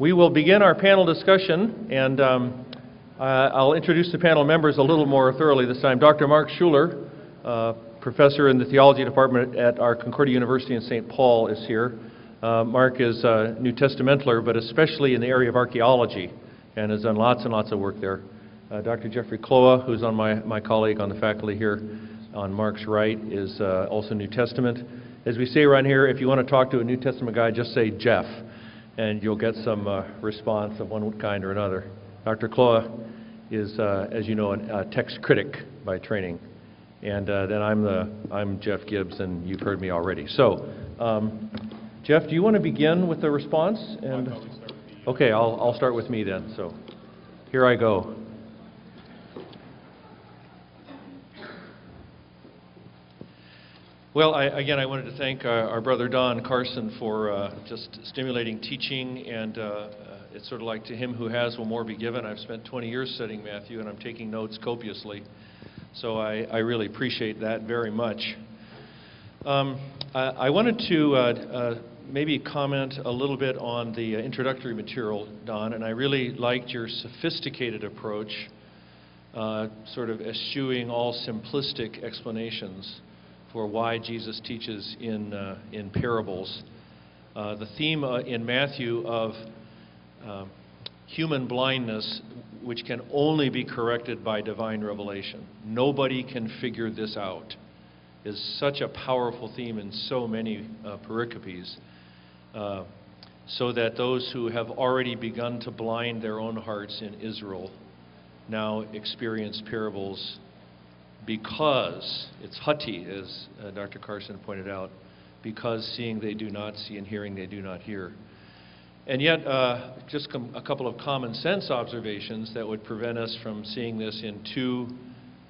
We will begin our panel discussion, and um, uh, I'll introduce the panel members a little more thoroughly this time. Dr. Mark Schuler, uh, professor in the theology department at our Concordia University in St. Paul, is here. Uh, Mark is a New Testamentler, but especially in the area of archaeology, and has done lots and lots of work there. Uh, Dr. Jeffrey Kloha, who's on my, my colleague on the faculty here on Mark's right, is uh, also New Testament. As we say around here, if you want to talk to a New Testament guy, just say Jeff, and you'll get some uh, response of one kind or another. Dr. Kloha is, uh, as you know, a text critic by training. And uh, then I'm, the, I'm Jeff Gibbs, and you've heard me already. So, um, Jeff, do you want to begin with the response? And okay, I'll, I'll start with me then. So, here I go. Well, I, again, I wanted to thank uh, our brother Don Carson for uh, just stimulating teaching, and uh, uh, it's sort of like to him who has will more be given. I've spent 20 years studying Matthew, and I'm taking notes copiously, so I, I really appreciate that very much. Um, I, I, wanted to uh, uh, maybe comment a little bit on the introductory material, Don, and I really liked your sophisticated approach, sort of eschewing all simplistic explanations for why Jesus teaches in, uh, in parables. Uh, the theme uh, in Matthew of um, human blindness, which can only be corrected by divine revelation. Nobody can figure this out, is such a powerful theme in so many uh, pericopes. Uh, so that those who have already begun to blind their own hearts in Israel now experience parables because it's hoti, as uh, Dr. Carson pointed out, because seeing they do not see and hearing they do not hear. And yet, uh, just a couple of common sense observations that would prevent us from seeing this in too,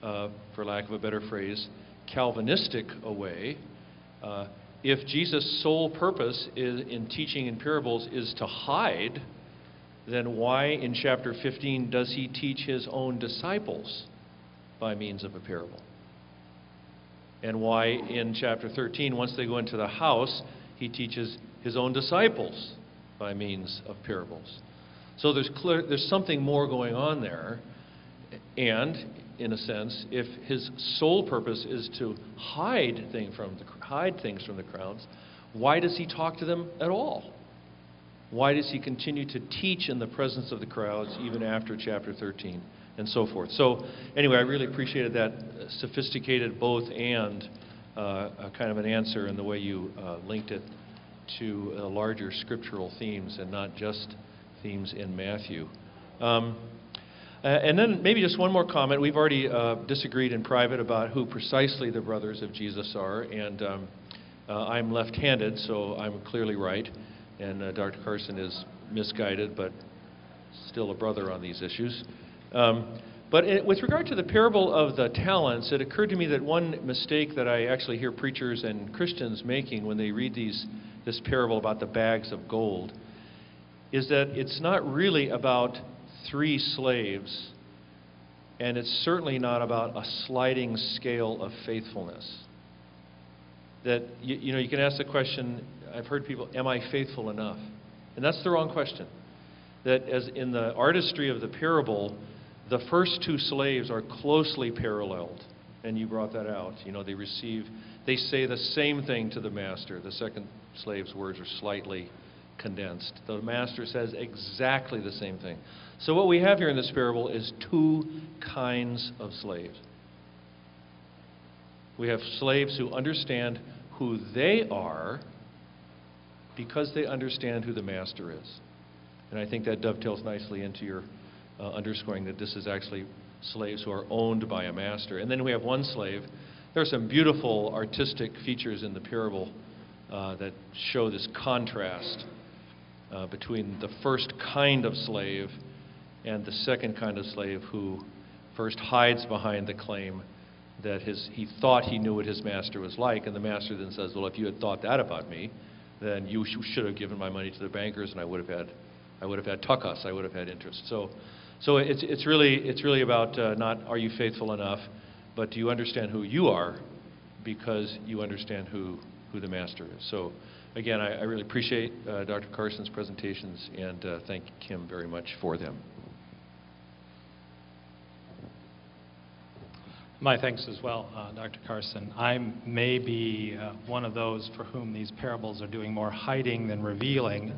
uh, for lack of a better phrase, Calvinistic a way. Uh, if Jesus' sole purpose is, in teaching in parables is to hide, then why in chapter 15 does he teach his own disciples? By means of a parable. And why in chapter 13, once they go into the house, he teaches his own disciples by means of parables. So there's, clear, there's something more going on there. And, in a sense, if his sole purpose is to hide, thing from the, hide things from the crowds, why does he talk to them at all? Why does he continue to teach in the presence of the crowds even after chapter 13? And so forth. So, anyway, I really appreciated that sophisticated both and uh, kind of an answer in the way you uh, linked it to uh, larger scriptural themes and not just themes in Matthew. Um, and then maybe just one more comment. We've already uh, disagreed in private about who precisely the brothers of Jesus are, and um, uh, I'm left handed, so I'm clearly right. And uh, Dr. Carson is misguided, but still a brother on these issues. Um, but it, with regard to the parable of the talents, it occurred to me that one mistake that I actually hear preachers and Christians making when they read these, this parable about the bags of gold is that it's not really about three slaves, and it's certainly not about a sliding scale of faithfulness. That, you, you know, you can ask the question, I've heard people, am I faithful enough? And that's the wrong question. That as in the artistry of the parable, the first two slaves are closely paralleled, and you brought that out. You know, they receive, they say the same thing to the master. The second slave's words are slightly condensed. The master says exactly the same thing. So, what we have here in this parable is two kinds of slaves. We have slaves who understand who they are because they understand who the master is. And I think that dovetails nicely into your uh, underscoring that this is actually slaves who are owned by a master. And then we have one slave. There are some beautiful artistic features in the parable uh, that show this contrast uh, between the first kind of slave and the second kind of slave who first hides behind the claim that his, he thought he knew what his master was like, and the master then says, Well, if you had thought that about me, then you sh- should have given my money to the bankers, and I would have had, I would have had tokos, I would have had interest. So so it's, it's, really, it's really about uh, not are you faithful enough, but do you understand who you are because you understand who, who the master is. So again, I I really appreciate uh, Dr. Carson's presentations and uh, thank him very much for them. My thanks as well, uh, Dr. Carson. I may be uh, one of those for whom these parables are doing more hiding than revealing.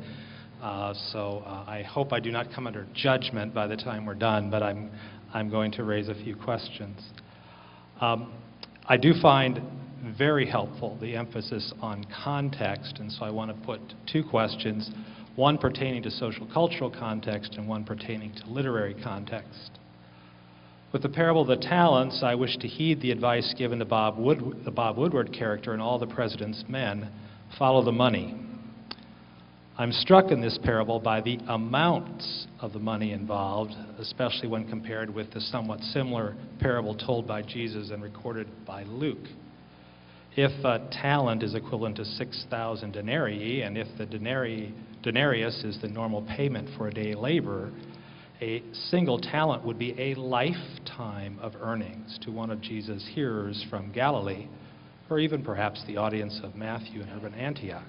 Uh, so uh, I hope I do not come under judgment by the time we're done, but I'm, I'm going to raise a few questions. Um, I do find very helpful the emphasis on context, and so I want to put two questions, one pertaining to social cultural context and one pertaining to literary context. With the parable of the talents, I wish to heed the advice given to Bob Wood, the Bob Woodward character and all the president's men follow the money. I'm struck in this parable by the amounts of the money involved, especially when compared with the somewhat similar parable told by Jesus and recorded by Luke. If a talent is equivalent to 6,000 denarii, and if the denari, denarius is the normal payment for a day labor, a single talent would be a lifetime of earnings to one of Jesus' hearers from Galilee, or even perhaps the audience of Matthew in urban Antioch.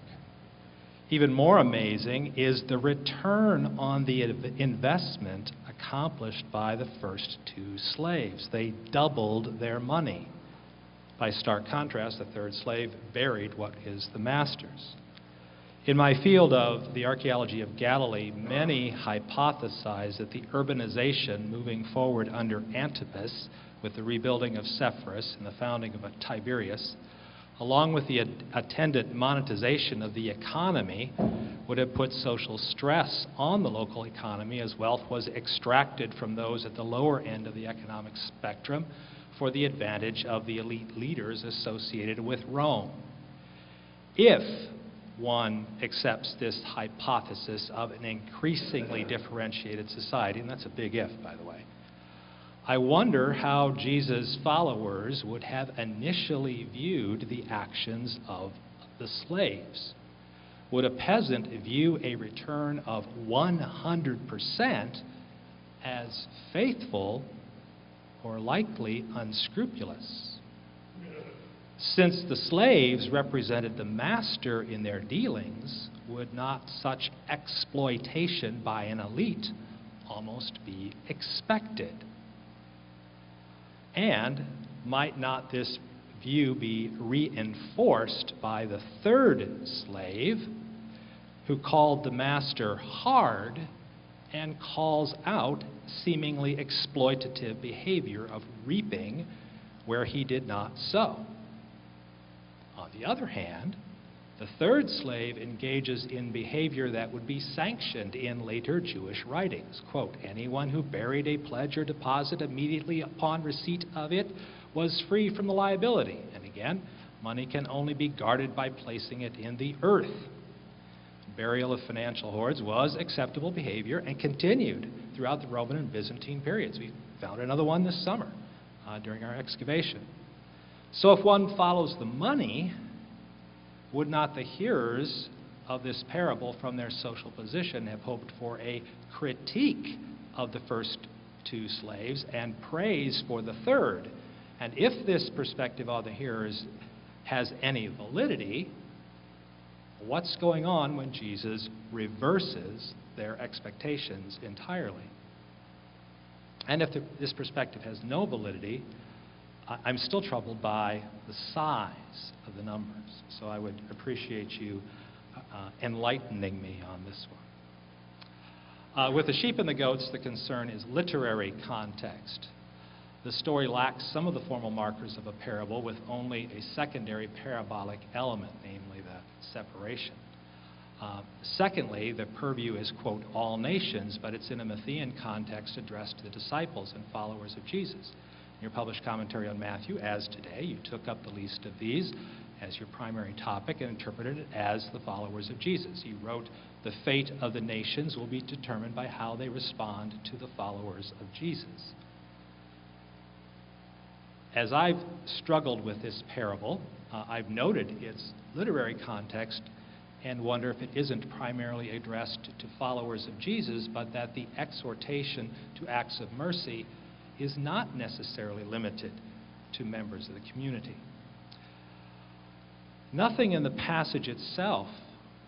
Even more amazing is the return on the investment accomplished by the first two slaves. They doubled their money. By stark contrast, the third slave buried what is the master's. In my field of the archaeology of Galilee, many hypothesize that the urbanization moving forward under Antipas with the rebuilding of Sepphoris and the founding of Tiberias, along with the attendant monetization of the economy, would have put social stress on the local economy as wealth was extracted from those at the lower end of the economic spectrum for the advantage of the elite leaders associated with Rome. If one accepts this hypothesis of an increasingly differentiated society, and that's a big if, by the way. I wonder how Jesus' followers would have initially viewed the actions of the slaves. Would a peasant view a return of 100% as faithful or likely unscrupulous? Since the slaves represented the master in their dealings, would not such exploitation by an elite almost be expected? And might not this view be reinforced by the third slave who called the master hard and calls out seemingly exploitative behavior of reaping where he did not sow? On the other hand, the third slave engages in behavior that would be sanctioned in later Jewish writings. Quote, anyone who buried a pledge or deposit immediately upon receipt of it was free from the liability. And again, money can only be guarded by placing it in the earth. Burial of financial hoards was acceptable behavior and continued throughout the Roman and Byzantine periods. We found another one this summer uh, during our excavation. So if one follows the money, would not the hearers of this parable from their social position have hoped for a critique of the first two slaves and praise for the third? And if this perspective of the hearers has any validity, what's going on when Jesus reverses their expectations entirely? And if the, this perspective has no validity, I'm still troubled by the size of the numbers. So I would appreciate you uh, enlightening me on this one. Uh, with the sheep and the goats, the concern is literary context. The story lacks some of the formal markers of a parable with only a secondary parabolic element, namely the separation. Uh, secondly, the purview is, quote, all nations, but it's in a Matthean context addressed to the disciples and followers of Jesus your published commentary on Matthew, as today, you took up the least of these as your primary topic and interpreted it as the followers of Jesus. You wrote, The fate of the nations will be determined by how they respond to the followers of Jesus. As I've struggled with this parable, uh, I've noted its literary context and wonder if it isn't primarily addressed to followers of Jesus, but that the exhortation to acts of mercy is not necessarily limited to members of the community. Nothing in the passage itself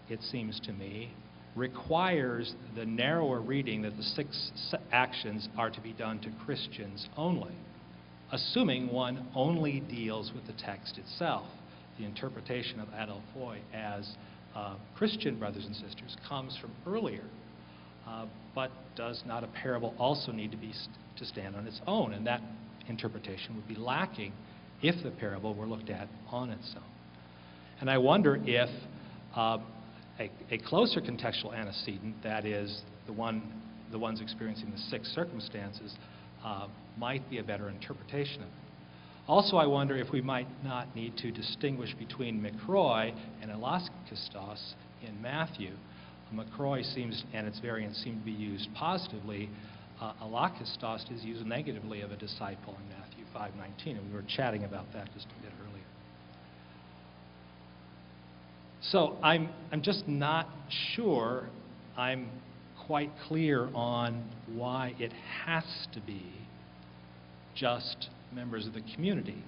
it seems to me, requires the narrower reading that the six actions are to be done to Christians only, assuming one only deals with the text itself. The interpretation of adelphoi as uh, Christian brothers and sisters comes from earlier. Uh, but does not a parable also need to be st- to stand on its own? And that interpretation would be lacking if the parable were looked at on its own. And I wonder if uh, a, a closer contextual antecedent, that is, the one, the ones experiencing the six circumstances, uh, might be a better interpretation of it. Also, I wonder if we might not need to distinguish between Mikroi and Elachistos in Matthew. Mikroi seems, and its variants seem to be used positively. Uh, is used negatively of a disciple in Matthew 5:19, and we were chatting about that just a bit earlier. So I'm, I'm just not sure I'm quite clear on why it has to be just members of the community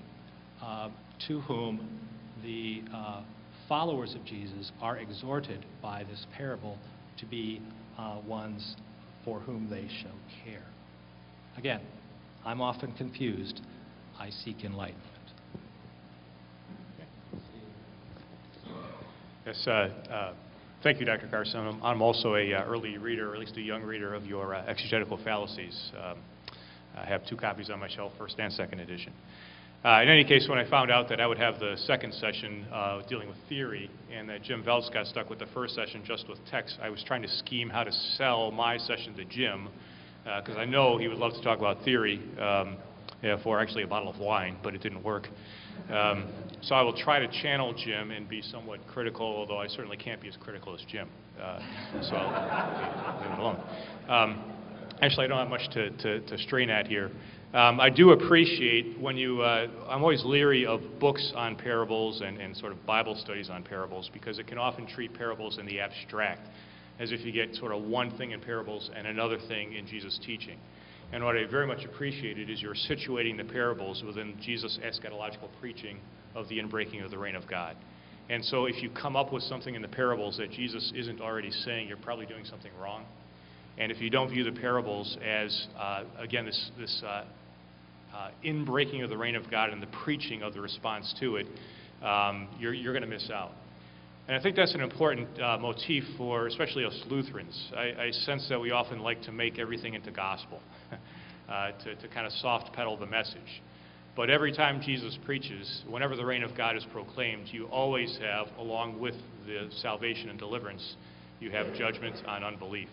uh, to whom the uh, followers of Jesus are exhorted by this parable to be uh, ones for whom they show care. Again, I'm often confused. I seek enlightenment. Yes, uh, uh, thank you, Dr. Carson. I'm- I'm also a uh, early reader, or at least a young reader of your uh, exegetical fallacies. Um, I have two copies on my shelf, first and second edition. Uh, In any case, when I found out that I would have the second session uh, dealing with theory, and that Jim Voelz got stuck with the first session just with text, I was trying to scheme how to sell my session to Jim, because I know he would love to talk about theory um, yeah, for actually a bottle of wine, but it didn't work. Um, So I will try to channel Jim and be somewhat critical, although I certainly can't be as critical as Jim. Uh, So I'll leave it alone. Um, Actually, I don't have much to, to, to strain at here. Um, I do appreciate when you, uh, I'm always leery of books on parables and, and sort of Bible studies on parables because it can often treat parables in the abstract, as if you get sort of one thing in parables and another thing in Jesus' teaching. And what I very much appreciated is you're situating the parables within Jesus' eschatological preaching of the inbreaking of the reign of God. And so if you come up with something in the parables that Jesus isn't already saying, you're probably doing something wrong. And if you don't view the parables as, uh, again, this, this uh, uh, inbreaking of the reign of God and the preaching of the response to it, um, you're, you're going to miss out. And I think that's an important uh, motif for especially us Lutherans. I, I sense that we often like to make everything into gospel, uh, to, to kind of soft pedal the message. But every time Jesus preaches, whenever the reign of God is proclaimed, you always have, along with the salvation and deliverance, you have judgment on unbelief.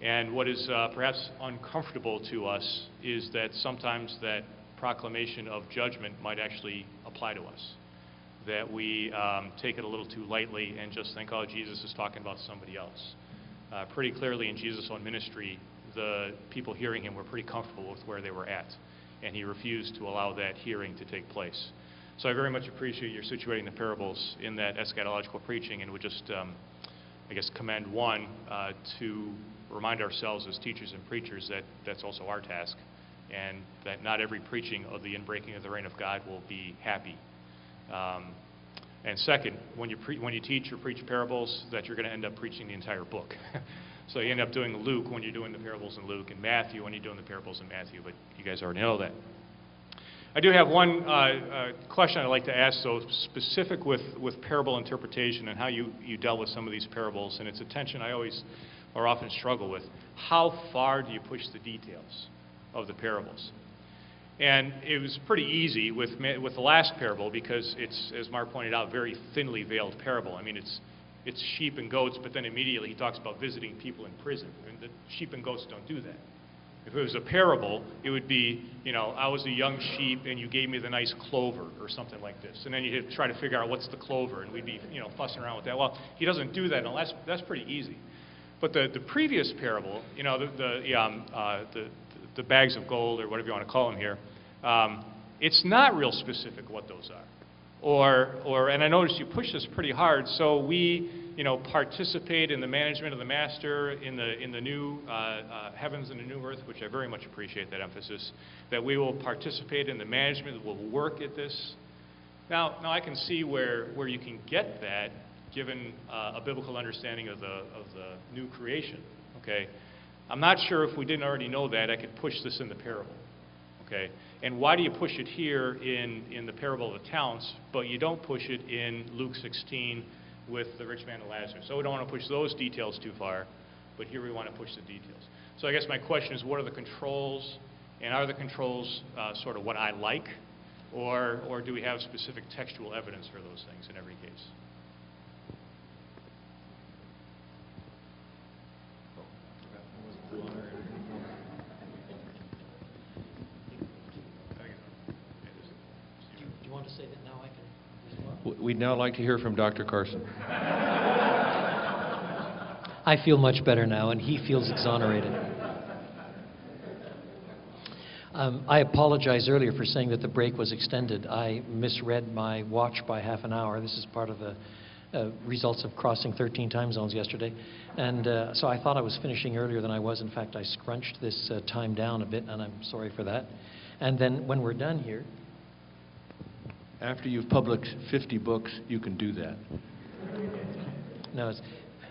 And what is uh, perhaps uncomfortable to us is that sometimes that proclamation of judgment might actually apply to us. That we um, take it a little too lightly and just think, oh, Jesus is talking about somebody else. Uh, pretty clearly in Jesus' own ministry, the people hearing him were pretty comfortable with where they were at, and he refused to allow that hearing to take place. So I very much appreciate your situating the parables in that eschatological preaching and would just, um, I guess, commend one uh, to remind ourselves as teachers and preachers that that's also our task, and that not every preaching of the inbreaking of the reign of God will be happy. Um, and second, when you, when you teach or preach parables, that you're going to end up preaching the entire book. so you end up doing Luke when you're doing the parables in Luke, and Matthew when you're doing the parables in Matthew, but you guys already know that. I do have one uh, uh, question I'd like to ask, though, specific with, with parable interpretation and how you, you dealt with some of these parables, and it's a tension I always or often struggle with. How far do you push the details of the parables? And it was pretty easy with, with the last parable because it's, as Mark pointed out, very thinly veiled parable. I mean, it's, it's sheep and goats, but then immediately he talks about visiting people in prison. And the sheep and goats don't do that. If it was a parable, it would be, you know, I was a young sheep and you gave me the nice clover or something like this. And then you'd try to figure out what's the clover, and we'd be, you know, fussing around with that. Well, he doesn't do that, that's, that's pretty easy. But the, the previous parable, you know, the, the, um, uh, the, the bags of gold, or whatever you want to call them here, um, it's not real specific what those are. Or, or, and I noticed you push this pretty hard, so we, you know, participate in the management of the master in the, in the new uh, uh, heavens and the new earth, which I very much appreciate that emphasis, that we will participate in the management, that we'll work at this. Now, now I can see where, where you can get that, given uh, a biblical understanding of the, of the new creation, okay? I'm not sure if we didn't already know that, I could push this in the parable, okay? And why do you push it here in, in the parable of the talents, but you don't push it in Luke 16 with the rich man and Lazarus? So we don't want to push those details too far, but here we want to push the details. So I guess my question is, what are the controls, and are the controls uh, sort of what I like, or, or do we have specific textual evidence for those things in every case? Do you- do you want to say that now I can respond? W- We'd now like to hear from Dr. Carson. I feel much better now, and he feels exonerated. Um, I apologize earlier for saying that the break was extended. I misread my watch by half an hour. This is part of the uh, results of crossing 13 time zones yesterday. And uh, so I thought I was finishing earlier than I was. In fact, I scrunched this uh, time down a bit, and I'm sorry for that. And then when we're done here, After you've published 50 books, you can do that. No,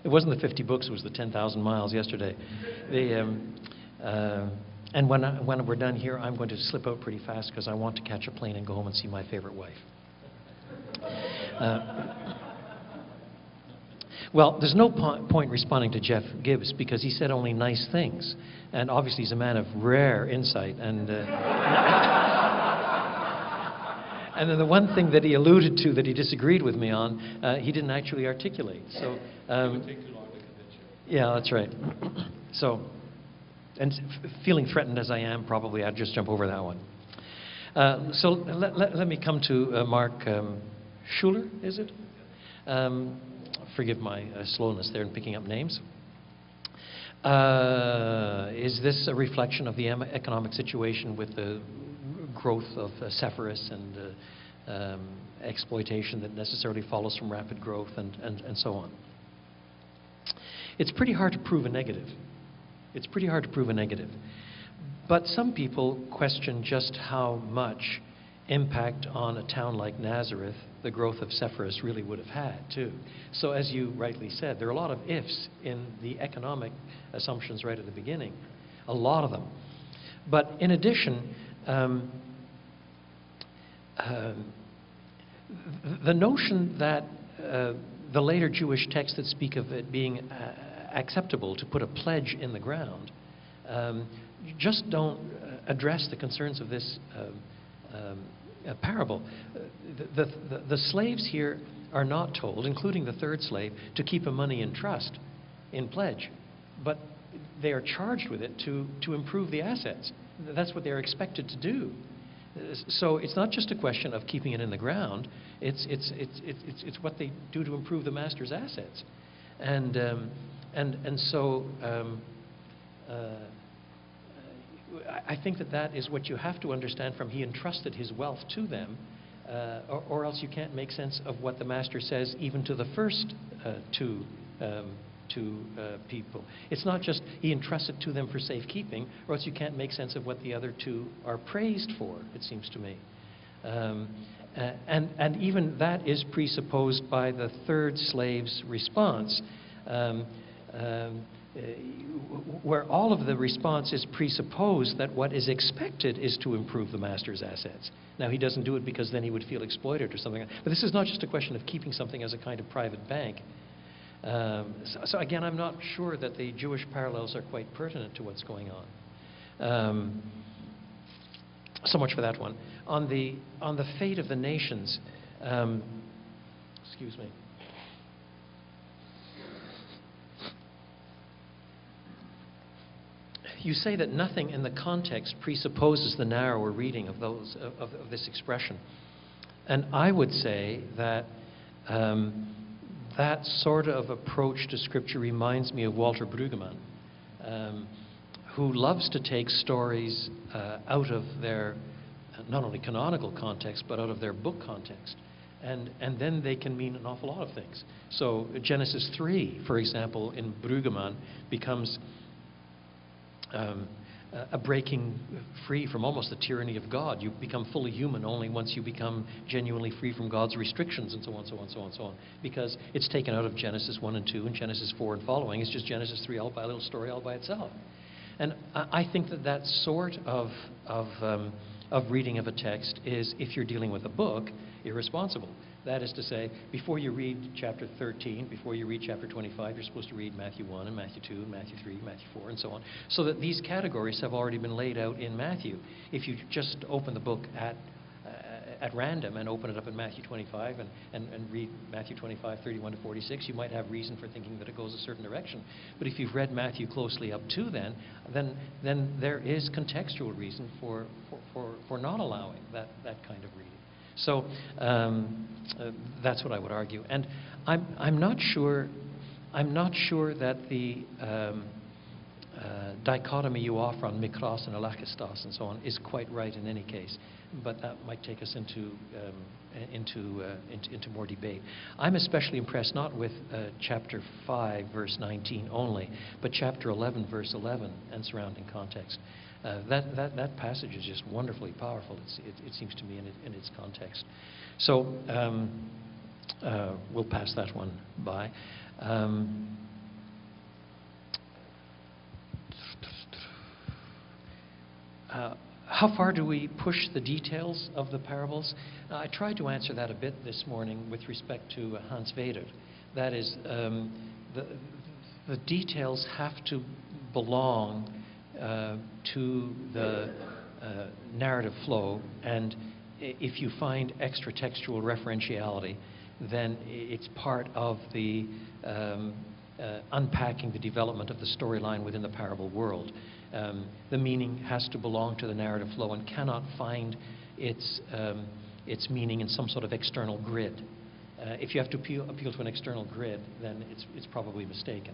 it wasn't the 50 books, it was the 10,000 miles yesterday. The, um, uh, and when, I, when we're done here, I'm going to slip out pretty fast because I want to catch a plane and go home and see my favorite wife. Uh, well, there's no po- point responding to Jeff Gibbs because he said only nice things. And obviously, he's a man of rare insight. And, uh, and then the one thing that he alluded to that he disagreed with me on, uh, he didn't actually articulate. So, um, yeah, that's right. so, and f- feeling threatened as I am, probably I'd just jump over that one. Uh, so let, let, let me come to uh, Mark um, Schuler, is it? Um, forgive my uh, slowness there in picking up names. Uh, is this a reflection of the economic situation with the growth of uh, Sepphoris and uh, um, exploitation that necessarily follows from rapid growth and, and, and so on? It's pretty hard to prove a negative. It's pretty hard to prove a negative. But some people question just how much impact on a town like Nazareth the growth of Sepphoris really would have had, too. So, as you rightly said, there are a lot of ifs in the economic assumptions right at the beginning, a lot of them. But in addition, um, um, the notion that uh, the later Jewish texts that speak of it being uh, acceptable to put a pledge in the ground um, just don't uh, address the concerns of this um, um, parable. The, the, the slaves here are not told, including the third slave, to keep a money in trust, in pledge, but they are charged with it to, to improve the assets. That's what they're expected to do. So it's not just a question of keeping it in the ground, it's, it's, it's, it's, it's- what they do to improve the master's assets. And, um, and, and so um, uh, I- I think that that is what you have to understand from he entrusted his wealth to them, uh, or, or else you can't make sense of what the master says even to the first uh, two, um, two uh, people. It's not just he entrusts it to them for safekeeping, or else you can't make sense of what the other two are praised for, it seems to me. Um, and, and even that is presupposed by the third slave's response. Um, um, uh, where all of the response is presupposed that what is expected is to improve the master's assets. Now, he doesn't do it because then he would feel exploited or something. But this is not just a question of keeping something as a kind of private bank. Um, so, so again, I'm not sure that the Jewish parallels are quite pertinent to what's going on. Um, so much for that one. On the, on the fate of the nations, um, excuse me. You say that nothing in the context presupposes the narrower reading of, those, of, of, this expression. And I would say that um, that sort of approach to Scripture reminds me of Walter Brueggemann, um, who loves to take stories uh, out of their not only canonical context, but out of their book context. And, and then they can mean an awful lot of things. So Genesis 3, for example, in Brueggemann, becomes um, uh, a breaking free from almost the tyranny of God. You become fully human only once you become genuinely free from God's restrictions and so on, so on, so on, so on. Because it's taken out of Genesis 1 and 2 and Genesis 4 and following. It's just Genesis 3 all by a little story all by itself. And I think that that sort of, of, um, of reading of a text is, if you're dealing with a book, irresponsible. That is to say, before you read chapter 13, before you read chapter 25, you're supposed to read Matthew 1 and Matthew 2 and Matthew 3, Matthew 4, and so on, so that these categories have already been laid out in Matthew. If you just open the book at uh, at random and open it up in Matthew 25 and, and, and read Matthew 25, 31 to 46, you might have reason for thinking that it goes a certain direction. But if you've read Matthew closely up to then, then, then there is contextual reason for, for, for, for not allowing that, that kind of reading. So um, uh, that's what I would argue. And I'm, I'm not sure, I'm not sure that the um, uh, dichotomy you offer on mikros and elachistos and so on is quite right in any case. But that might take us into, um, into, uh, into, into more debate. I'm especially impressed not with uh, chapter 5, verse 19 only, but chapter 11, verse 11, and surrounding context. Uh, that, that, that passage is just wonderfully powerful, it, it seems to me, in, it, in its context. So um, uh, we'll pass that one by. Um, uh, how far do we push the details of the parables? Uh, I tried to answer that a bit this morning with respect to Hans Weder. That is, um, the, the details have to belong uh, to the uh, narrative flow, and if you find extra textual referentiality, then it's part of the um, uh, unpacking the development of the storyline within the parable world. Um, the meaning has to belong to the narrative flow and cannot find its, um, its meaning in some sort of external grid. Uh, if you have to appeal, appeal to an external grid, then it's, it's probably mistaken.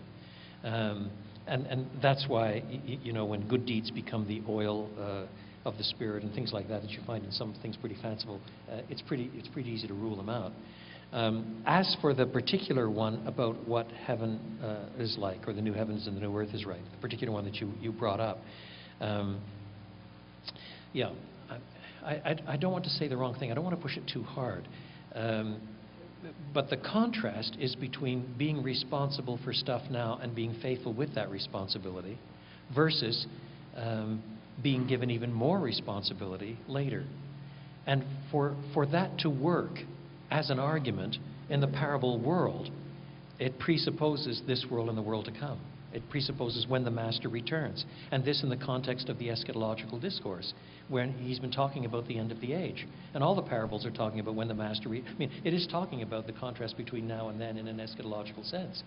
And, and that's why, you know, when good deeds become the oil uh, of the Spirit and things like that, that you find in some things pretty fanciful, uh, it's, pretty, it's pretty easy to rule them out. Um, as for the particular one about what heaven uh, is like, or the new heavens and the new earth is like, the particular one that you, you brought up, um, yeah, I, I, I don't want to say the wrong thing. I don't want to push it too hard. Um, but the contrast is between being responsible for stuff now and being faithful with that responsibility versus um, being given even more responsibility later. And for, for that to work as an argument in the parable world, it presupposes this world and the world to come. It presupposes when the Master returns. And this in the context of the eschatological discourse, when he's been talking about the end of the age. And all the parables are talking about when the Master... Re- I mean, it is talking about the contrast between now and then in an eschatological sense.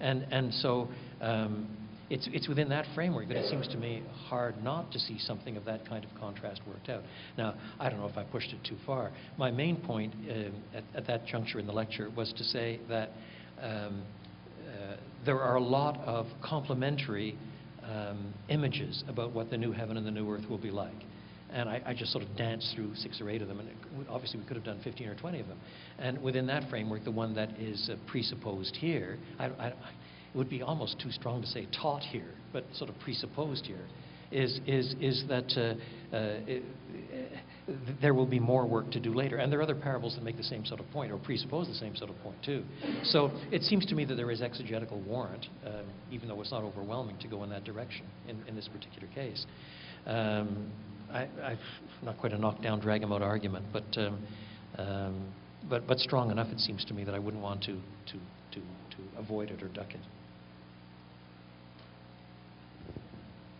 And, and so um, it's, it's within that framework that it seems to me hard not to see something of that kind of contrast worked out. Now, I don't know if I pushed it too far. My main point um, at, at that juncture in the lecture was to say that um, uh, there are a lot of complementary um, images about what the new heaven and the new earth will be like. And I, I just sort of danced through six or eight of them, and it, obviously we could have done 15 or 20 of them. And within that framework, the one that is uh, presupposed here, I, I, it would be almost too strong to say taught here, but sort of presupposed here, is, is, is that uh, uh, it, there will be more work to do later. And there are other parables that make the same sort of point, or presuppose the same sort of point, too. So it seems to me that there is exegetical warrant, um, even though it's not overwhelming, to go in that direction in, in this particular case. Um, I, I've not quite a knockdown, drag 'em out argument, but, um, um, but, but strong enough, it seems to me, that I wouldn't want to, to, to, to avoid it or duck it.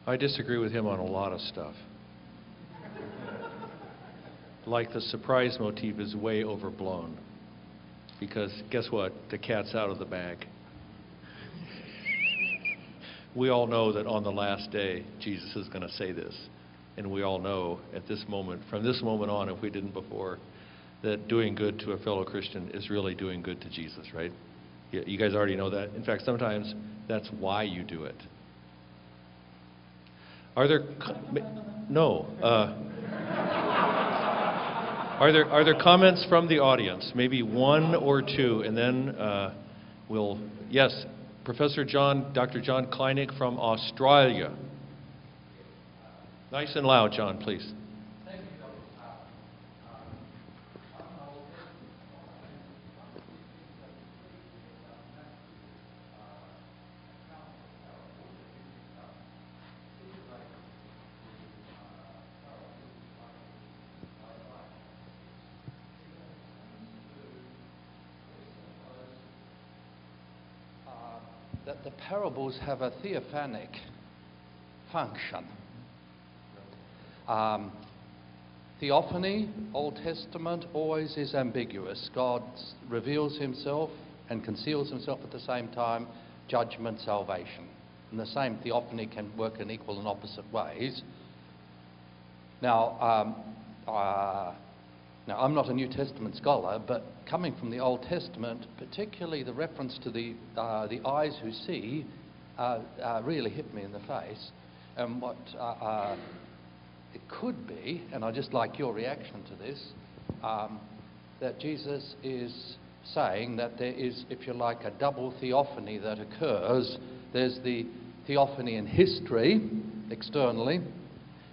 I disagree with him on a lot of stuff. Like the surprise motif is way overblown. Because guess what? The cat's out of the bag. We all know that on the last day, Jesus is going to say this. And we all know at this moment, from this moment on, if we didn't before, that doing good to a fellow Christian is really doing good to Jesus, right? You guys already know that. In fact, sometimes that's why you do it. Are there, no. uh, Are there, are there comments from the audience? Maybe one or two, and then uh, we'll, yes, Professor John, Dr. John Kleinig from Australia. Nice and loud, John, please. Parables have a theophanic function. Um, theophany, Old Testament, always is ambiguous. God reveals himself and conceals himself at the same time, judgment, salvation. And the same theophany can work in equal and opposite ways. Now, um, uh, now, I'm not a New Testament scholar, but coming from the Old Testament, particularly the reference to the, uh, the eyes who see, uh, uh, really hit me in the face. And what uh, uh, it could be, and I just like your reaction to this, um, that Jesus is saying that there is, if you like, a double theophany that occurs. There's the theophany in history, externally,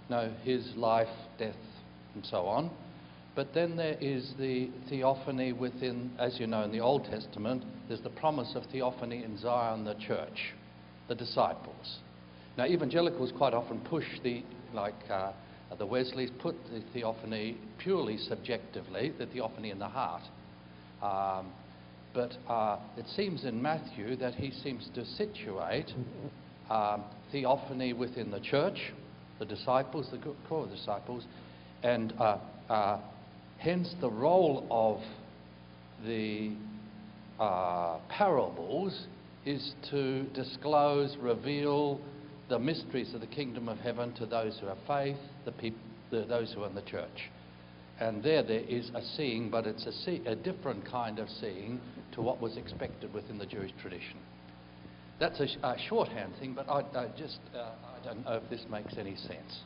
no, his life, death, and so on. But then there is the theophany within, as you know, in the Old Testament, there's the promise of theophany in Zion, the church, the disciples. Now, evangelicals quite often push the, like uh, the Wesleys, put the theophany purely subjectively, the theophany in the heart. Um, but uh, it seems in Matthew that he seems to situate um, theophany within the church, the disciples, the core disciples, and uh, uh, hence the role of the uh, parables is to disclose, reveal the mysteries of the kingdom of heaven to those who have faith, the the, those who are in the church. And there, there is a seeing, but it's a, see- a different kind of seeing to what was expected within the Jewish tradition. That's a, sh- a shorthand thing, but I, I just uh, I don't know if this makes any sense.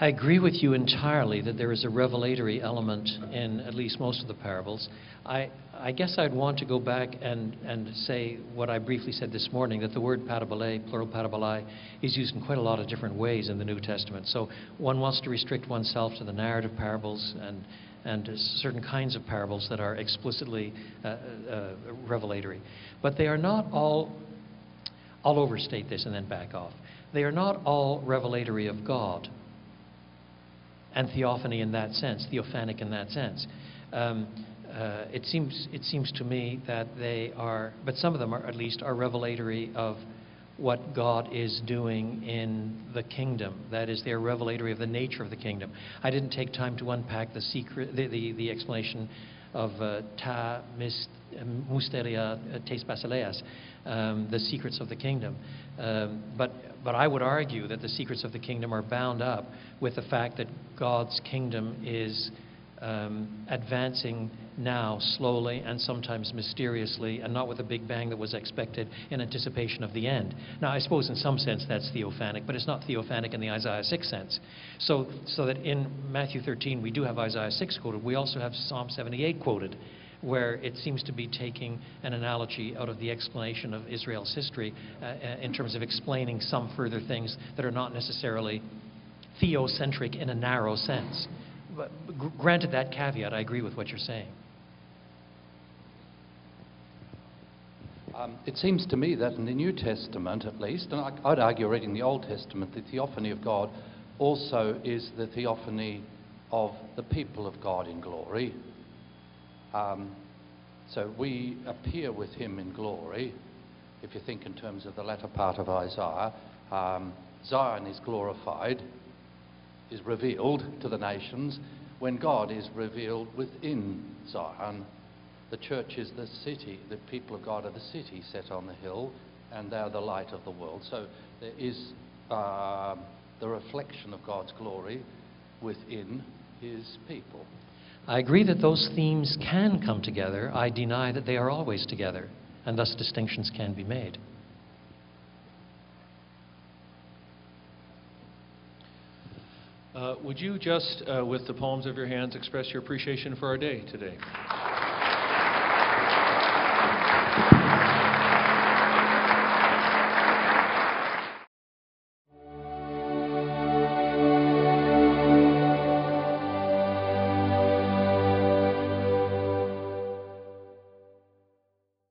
I agree with you entirely that there is a revelatory element in at least most of the parables. I, I guess I'd want to go back and, and say what I briefly said this morning that the word parabole, plural parabolai, is used in quite a lot of different ways in the New Testament. So one wants to restrict oneself to the narrative parables and, and certain kinds of parables that are explicitly uh, uh, revelatory. But they are not all I'll overstate this and then back off. They are not all revelatory of God and theophany in that sense, theophanic in that sense. Um, uh, it seems it seems to me that they are, but some of them are at least are revelatory of what God is doing in the kingdom. That is, they're revelatory of the nature of the kingdom. I didn't take time to unpack the secret, the, the, the explanation of uh, ta mis, mysteria uh, tes basileas, um, the secrets of the kingdom. Um, but, but I would argue that the secrets of the kingdom are bound up with the fact that God's kingdom is um, advancing now slowly and sometimes mysteriously and not with a big bang that was expected in anticipation of the end. Now, I suppose in some sense that's theophanic, but it's not theophanic in the Isaiah 6 sense. So, so that in Matthew 13 we do have Isaiah 6 quoted, we also have Psalm 78 quoted where it seems to be taking an analogy out of the explanation of Israel's history uh, uh, in terms of explaining some further things that are not necessarily theocentric in a narrow sense. But granted that caveat, I agree with what you're saying. Um, it seems to me that in the New Testament, at least, and I, I'd argue reading the Old Testament, the theophany of God also is the theophany of the people of God in glory. Um, so we appear with him in glory. If you think in terms of the latter part of Isaiah, um, Zion is glorified, is revealed to the nations when God is revealed within Zion. The church is the city, the people of God are the city set on the hill, and they are the light of the world. So there is um, the reflection of God's glory within his people. I agree that those themes can come together. I deny that they are always together, and thus distinctions can be made. Would you just, uh, with the palms of your hands, express your appreciation for our day today?